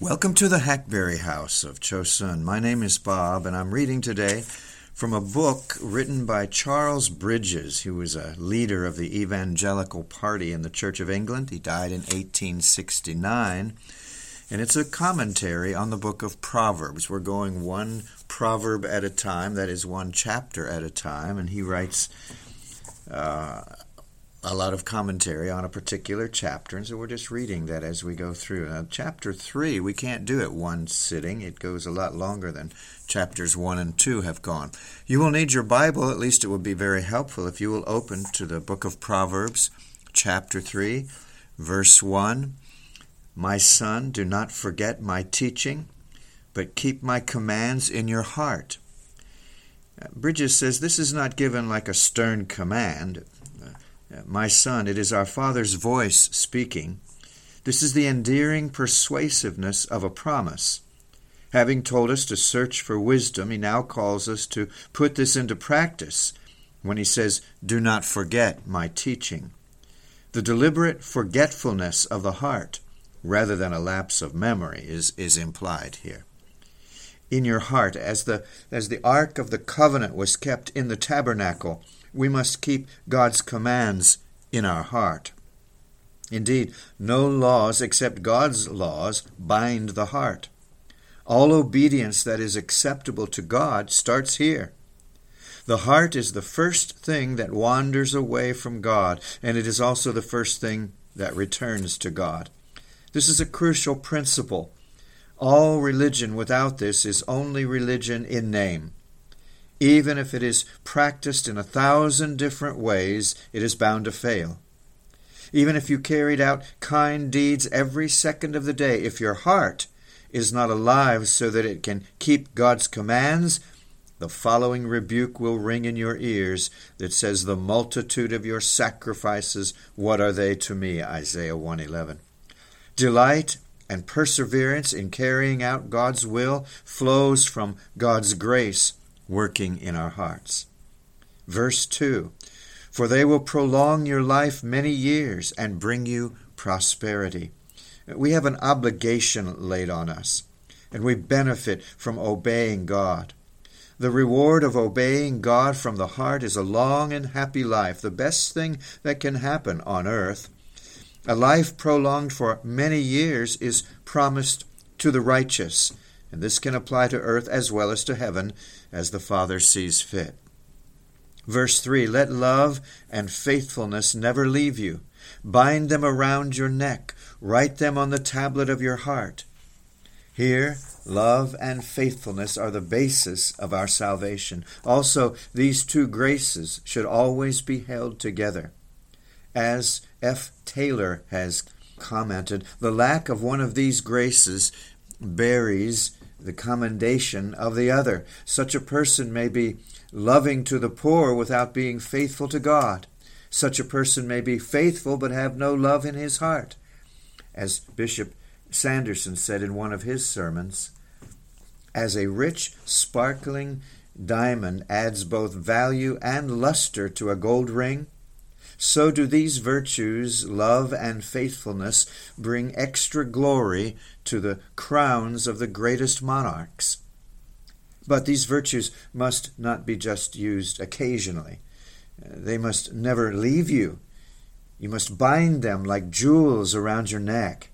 Welcome to the Hackberry House of Chosun. My name is Bob, and I'm reading today from a book written by Charles Bridges, who was a leader of the Evangelical Party in the Church of England. He died in 1869, and it's a commentary on the book of Proverbs. We're going one proverb at a time, that is, one chapter at a time, and he writes. Uh, a lot of commentary on a particular chapter, and so we're just reading that as we go through. Now, chapter 3, we can't do it one sitting. It goes a lot longer than chapters 1 and 2 have gone. You will need your Bible, at least it would be very helpful if you will open to the book of Proverbs, chapter 3, verse 1. My son, do not forget my teaching, but keep my commands in your heart. Bridges says this is not given like a stern command my son, it is our Father's voice speaking. This is the endearing persuasiveness of a promise. Having told us to search for wisdom, he now calls us to put this into practice when he says, Do not forget my teaching. The deliberate forgetfulness of the heart, rather than a lapse of memory, is, is implied here. In your heart, as the, as the ark of the covenant was kept in the tabernacle, we must keep God's commands in our heart. Indeed, no laws except God's laws bind the heart. All obedience that is acceptable to God starts here. The heart is the first thing that wanders away from God, and it is also the first thing that returns to God. This is a crucial principle. All religion without this is only religion in name. Even if it is practiced in a thousand different ways, it is bound to fail. Even if you carried out kind deeds every second of the day, if your heart is not alive so that it can keep God's commands, the following rebuke will ring in your ears that says, The multitude of your sacrifices, what are they to me? Isaiah 111. Delight and perseverance in carrying out God's will flows from God's grace working in our hearts. Verse 2 For they will prolong your life many years and bring you prosperity. We have an obligation laid on us, and we benefit from obeying God. The reward of obeying God from the heart is a long and happy life, the best thing that can happen on earth. A life prolonged for many years is promised to the righteous, and this can apply to earth as well as to heaven, as the Father sees fit. Verse 3 Let love and faithfulness never leave you. Bind them around your neck, write them on the tablet of your heart. Here, love and faithfulness are the basis of our salvation. Also, these two graces should always be held together. As F. Taylor has commented, the lack of one of these graces buries the commendation of the other. Such a person may be loving to the poor without being faithful to God. Such a person may be faithful but have no love in his heart. As Bishop Sanderson said in one of his sermons, as a rich, sparkling diamond adds both value and luster to a gold ring, so do these virtues, love and faithfulness, bring extra glory to the crowns of the greatest monarchs. But these virtues must not be just used occasionally. Uh, they must never leave you. You must bind them like jewels around your neck.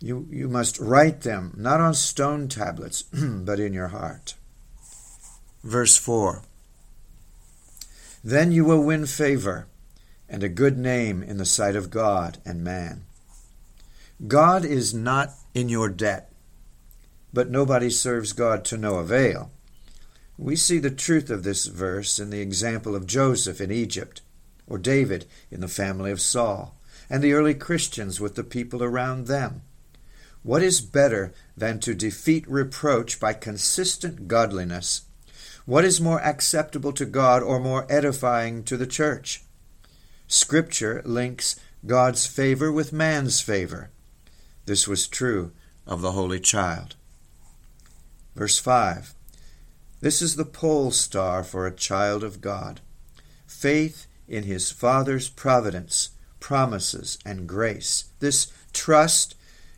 You, you must write them not on stone tablets, but in your heart. Verse 4 Then you will win favor and a good name in the sight of God and man. God is not in your debt, but nobody serves God to no avail. We see the truth of this verse in the example of Joseph in Egypt, or David in the family of Saul, and the early Christians with the people around them. What is better than to defeat reproach by consistent godliness? What is more acceptable to God or more edifying to the church? Scripture links God's favor with man's favor. This was true of the Holy Child. Verse 5 This is the pole star for a child of God faith in his Father's providence, promises, and grace. This trust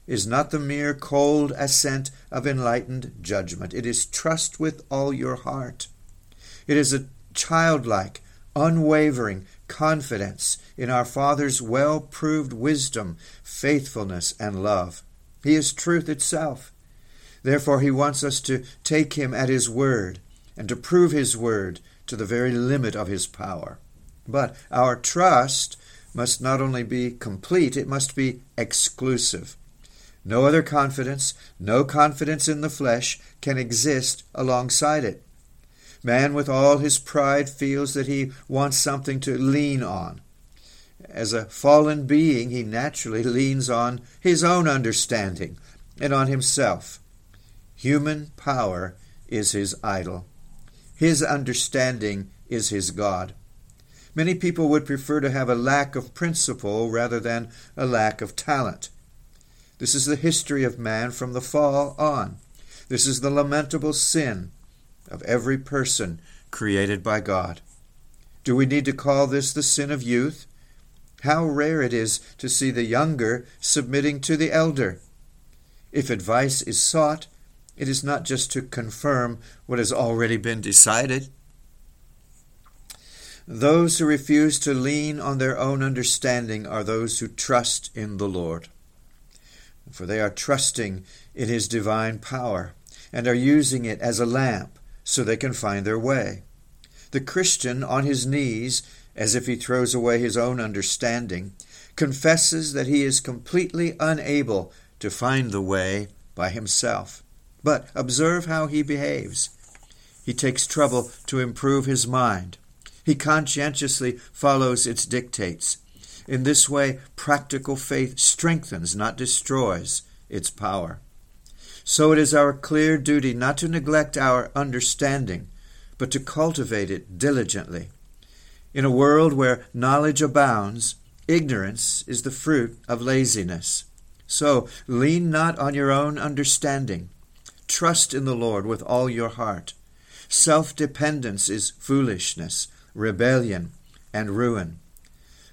is not the mere cold assent of enlightened judgment. It is trust with all your heart. It is a childlike, unwavering confidence in our Father's well proved wisdom, faithfulness, and love. He is truth itself. Therefore, He wants us to take Him at His word and to prove His word to the very limit of His power. But our trust must not only be complete, it must be exclusive. No other confidence, no confidence in the flesh, can exist alongside it. Man, with all his pride, feels that he wants something to lean on. As a fallen being, he naturally leans on his own understanding and on himself. Human power is his idol. His understanding is his God. Many people would prefer to have a lack of principle rather than a lack of talent. This is the history of man from the fall on. This is the lamentable sin of every person created by God. Do we need to call this the sin of youth? How rare it is to see the younger submitting to the elder. If advice is sought, it is not just to confirm what has already been decided. Those who refuse to lean on their own understanding are those who trust in the Lord. For they are trusting in His divine power and are using it as a lamp so they can find their way. The Christian, on his knees, as if he throws away his own understanding, confesses that he is completely unable to find the way by himself. But observe how he behaves. He takes trouble to improve his mind. He conscientiously follows its dictates. In this way, practical faith strengthens, not destroys, its power. So it is our clear duty not to neglect our understanding, but to cultivate it diligently. In a world where knowledge abounds, ignorance is the fruit of laziness. So lean not on your own understanding. Trust in the Lord with all your heart. Self dependence is foolishness, rebellion, and ruin.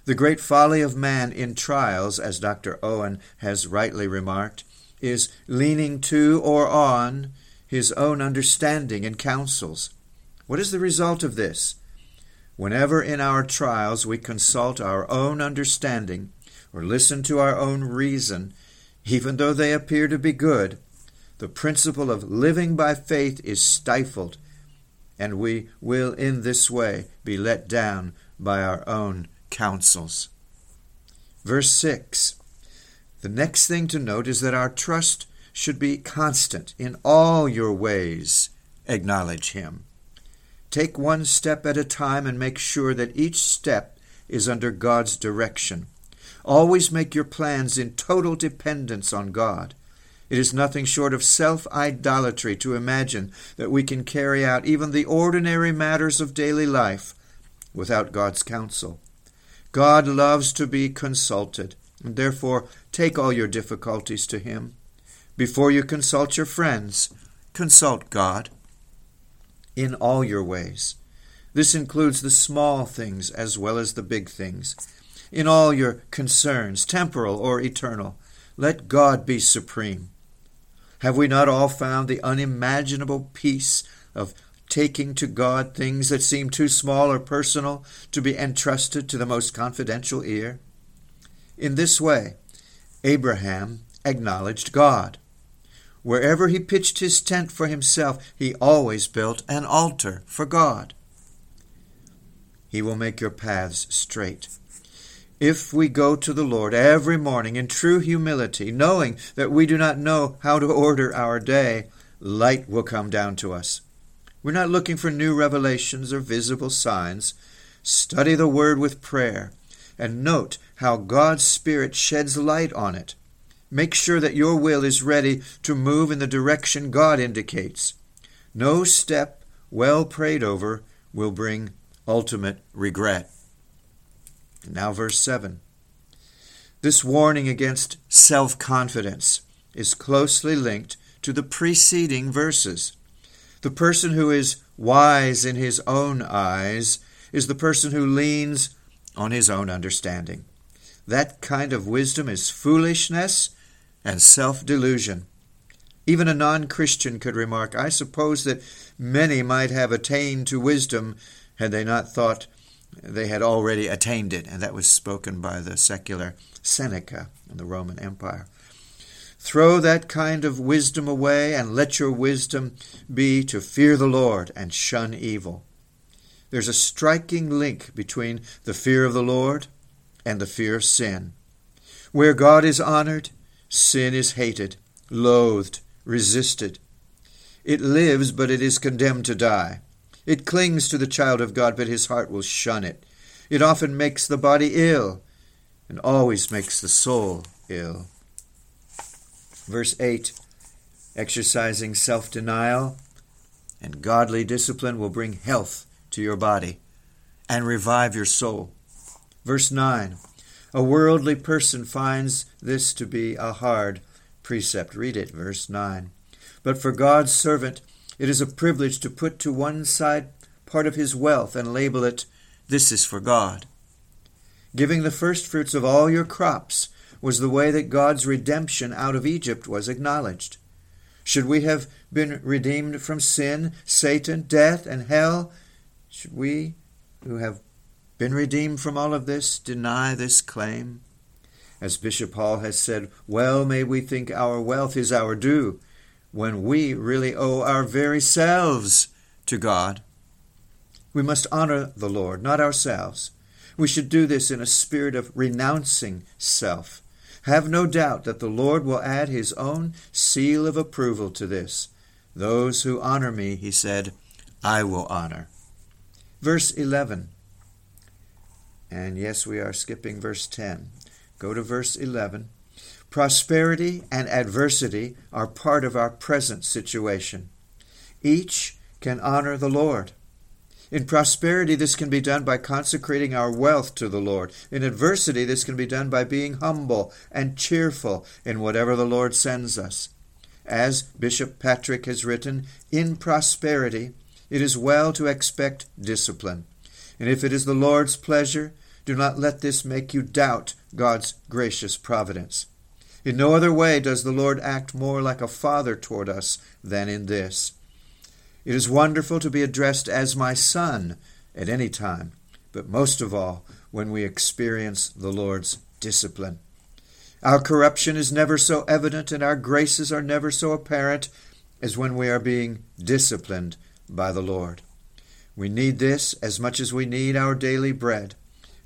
The great folly of man in trials, as Dr. Owen has rightly remarked, is leaning to or on his own understanding and counsels. What is the result of this? Whenever in our trials we consult our own understanding or listen to our own reason, even though they appear to be good, the principle of living by faith is stifled, and we will in this way be let down by our own counsels. Verse 6 the next thing to note is that our trust should be constant. In all your ways, acknowledge Him. Take one step at a time and make sure that each step is under God's direction. Always make your plans in total dependence on God. It is nothing short of self idolatry to imagine that we can carry out even the ordinary matters of daily life without God's counsel. God loves to be consulted. And therefore, take all your difficulties to Him. Before you consult your friends, consult God in all your ways. This includes the small things as well as the big things. In all your concerns, temporal or eternal, let God be supreme. Have we not all found the unimaginable peace of taking to God things that seem too small or personal to be entrusted to the most confidential ear? In this way, Abraham acknowledged God. Wherever he pitched his tent for himself, he always built an altar for God. He will make your paths straight. If we go to the Lord every morning in true humility, knowing that we do not know how to order our day, light will come down to us. We're not looking for new revelations or visible signs. Study the Word with prayer and note how God's Spirit sheds light on it. Make sure that your will is ready to move in the direction God indicates. No step well prayed over will bring ultimate regret. Now, verse 7. This warning against self confidence is closely linked to the preceding verses. The person who is wise in his own eyes is the person who leans on his own understanding. That kind of wisdom is foolishness and self delusion. Even a non Christian could remark, I suppose that many might have attained to wisdom had they not thought they had already attained it. And that was spoken by the secular Seneca in the Roman Empire. Throw that kind of wisdom away, and let your wisdom be to fear the Lord and shun evil. There's a striking link between the fear of the Lord and the fear of sin. Where God is honored, sin is hated, loathed, resisted. It lives, but it is condemned to die. It clings to the child of God, but his heart will shun it. It often makes the body ill, and always makes the soul ill. Verse 8 Exercising self denial and godly discipline will bring health to your body and revive your soul. Verse 9 A worldly person finds this to be a hard precept. Read it, verse 9. But for God's servant, it is a privilege to put to one side part of his wealth and label it, This is for God. Giving the first fruits of all your crops was the way that God's redemption out of Egypt was acknowledged. Should we have been redeemed from sin, Satan, death, and hell? Should we, who have been redeemed from all of this, deny this claim? As Bishop Hall has said, well may we think our wealth is our due, when we really owe our very selves to God. We must honor the Lord, not ourselves. We should do this in a spirit of renouncing self have no doubt that the Lord will add his own seal of approval to this. Those who honor me, he said, I will honor. Verse 11. And yes, we are skipping verse 10. Go to verse 11. Prosperity and adversity are part of our present situation. Each can honor the Lord. In prosperity, this can be done by consecrating our wealth to the Lord. In adversity, this can be done by being humble and cheerful in whatever the Lord sends us. As Bishop Patrick has written, in prosperity, it is well to expect discipline. And if it is the Lord's pleasure, do not let this make you doubt God's gracious providence. In no other way does the Lord act more like a father toward us than in this. It is wonderful to be addressed as my son at any time, but most of all when we experience the Lord's discipline. Our corruption is never so evident and our graces are never so apparent as when we are being disciplined by the Lord. We need this as much as we need our daily bread.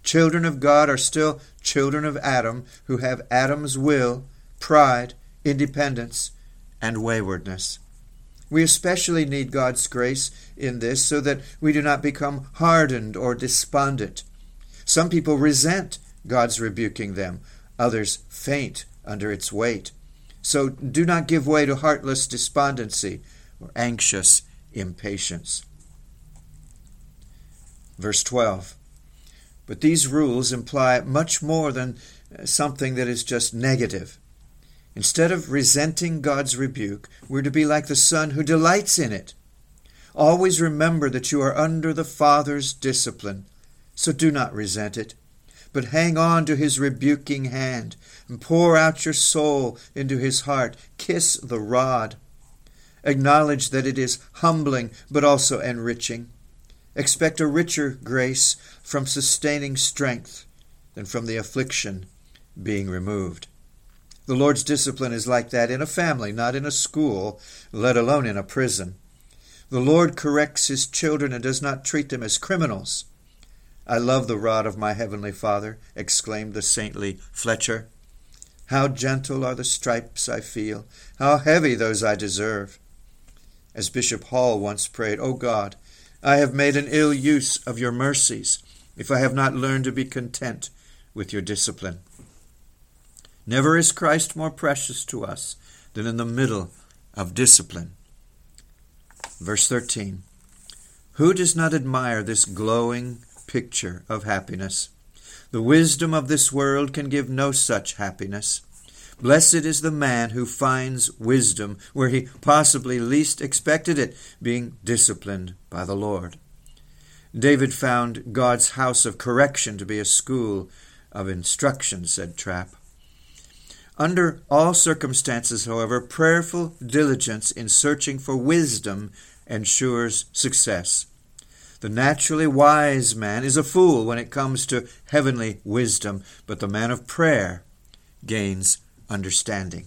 Children of God are still children of Adam who have Adam's will, pride, independence, and waywardness. We especially need God's grace in this so that we do not become hardened or despondent. Some people resent God's rebuking them, others faint under its weight. So do not give way to heartless despondency or anxious impatience. Verse 12. But these rules imply much more than uh, something that is just negative. Instead of resenting God's rebuke, we're to be like the Son who delights in it. Always remember that you are under the Father's discipline, so do not resent it, but hang on to his rebuking hand and pour out your soul into his heart. Kiss the rod. Acknowledge that it is humbling but also enriching. Expect a richer grace from sustaining strength than from the affliction being removed. The Lord's discipline is like that in a family, not in a school, let alone in a prison. The Lord corrects his children and does not treat them as criminals. I love the rod of my heavenly Father, exclaimed the saintly Fletcher. How gentle are the stripes I feel, how heavy those I deserve. As Bishop Hall once prayed, O God, I have made an ill use of your mercies if I have not learned to be content with your discipline. Never is Christ more precious to us than in the middle of discipline. Verse 13 Who does not admire this glowing picture of happiness? The wisdom of this world can give no such happiness. Blessed is the man who finds wisdom where he possibly least expected it, being disciplined by the Lord. David found God's house of correction to be a school of instruction, said Trapp. Under all circumstances, however, prayerful diligence in searching for wisdom ensures success. The naturally wise man is a fool when it comes to heavenly wisdom, but the man of prayer gains understanding.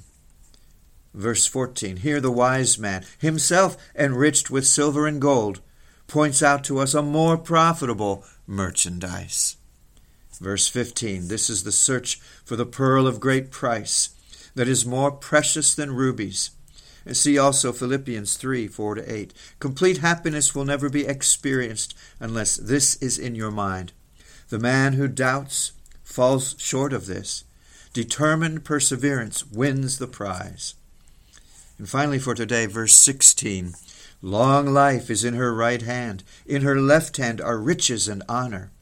Verse 14 Here the wise man, himself enriched with silver and gold, points out to us a more profitable merchandise. Verse 15 This is the search for the pearl of great price that is more precious than rubies. See also Philippians 3 4 to 8. Complete happiness will never be experienced unless this is in your mind. The man who doubts falls short of this. Determined perseverance wins the prize. And finally, for today, verse 16 Long life is in her right hand, in her left hand are riches and honor.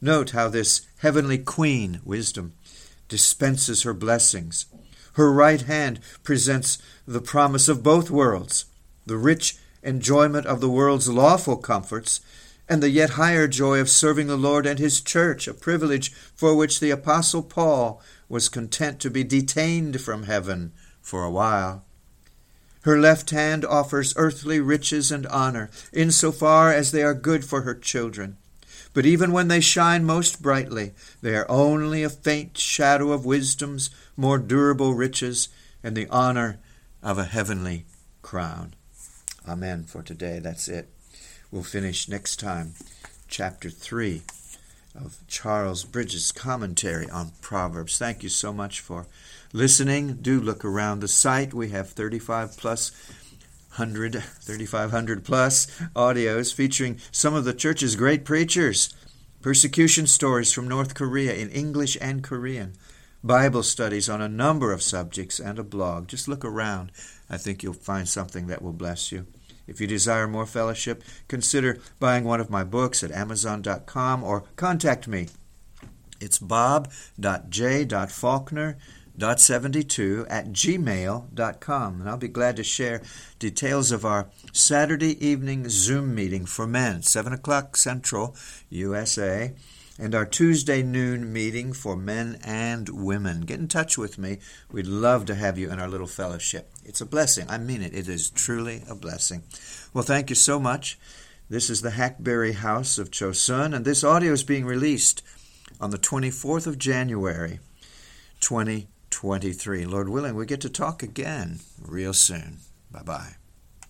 Note how this heavenly queen, wisdom, dispenses her blessings. Her right hand presents the promise of both worlds, the rich enjoyment of the world's lawful comforts, and the yet higher joy of serving the Lord and His church, a privilege for which the Apostle Paul was content to be detained from heaven for a while. Her left hand offers earthly riches and honor, in so far as they are good for her children. But even when they shine most brightly, they are only a faint shadow of wisdom's more durable riches and the honor of a heavenly crown. Amen. For today, that's it. We'll finish next time, chapter 3 of Charles Bridges' commentary on Proverbs. Thank you so much for listening. Do look around the site. We have 35 plus 100, 3,500 plus audios featuring some of the church's great preachers, persecution stories from North Korea in English and Korean, Bible studies on a number of subjects, and a blog. Just look around. I think you'll find something that will bless you. If you desire more fellowship, consider buying one of my books at Amazon.com or contact me. It's bob.j.faulkner.com dot72 at gmail.com. And I'll be glad to share details of our Saturday evening Zoom meeting for men, 7 o'clock Central, USA, and our Tuesday noon meeting for men and women. Get in touch with me. We'd love to have you in our little fellowship. It's a blessing. I mean it. It is truly a blessing. Well, thank you so much. This is the Hackberry House of Chosun, and this audio is being released on the 24th of January, 2023. Lord willing, we get to talk again real soon. Bye bye.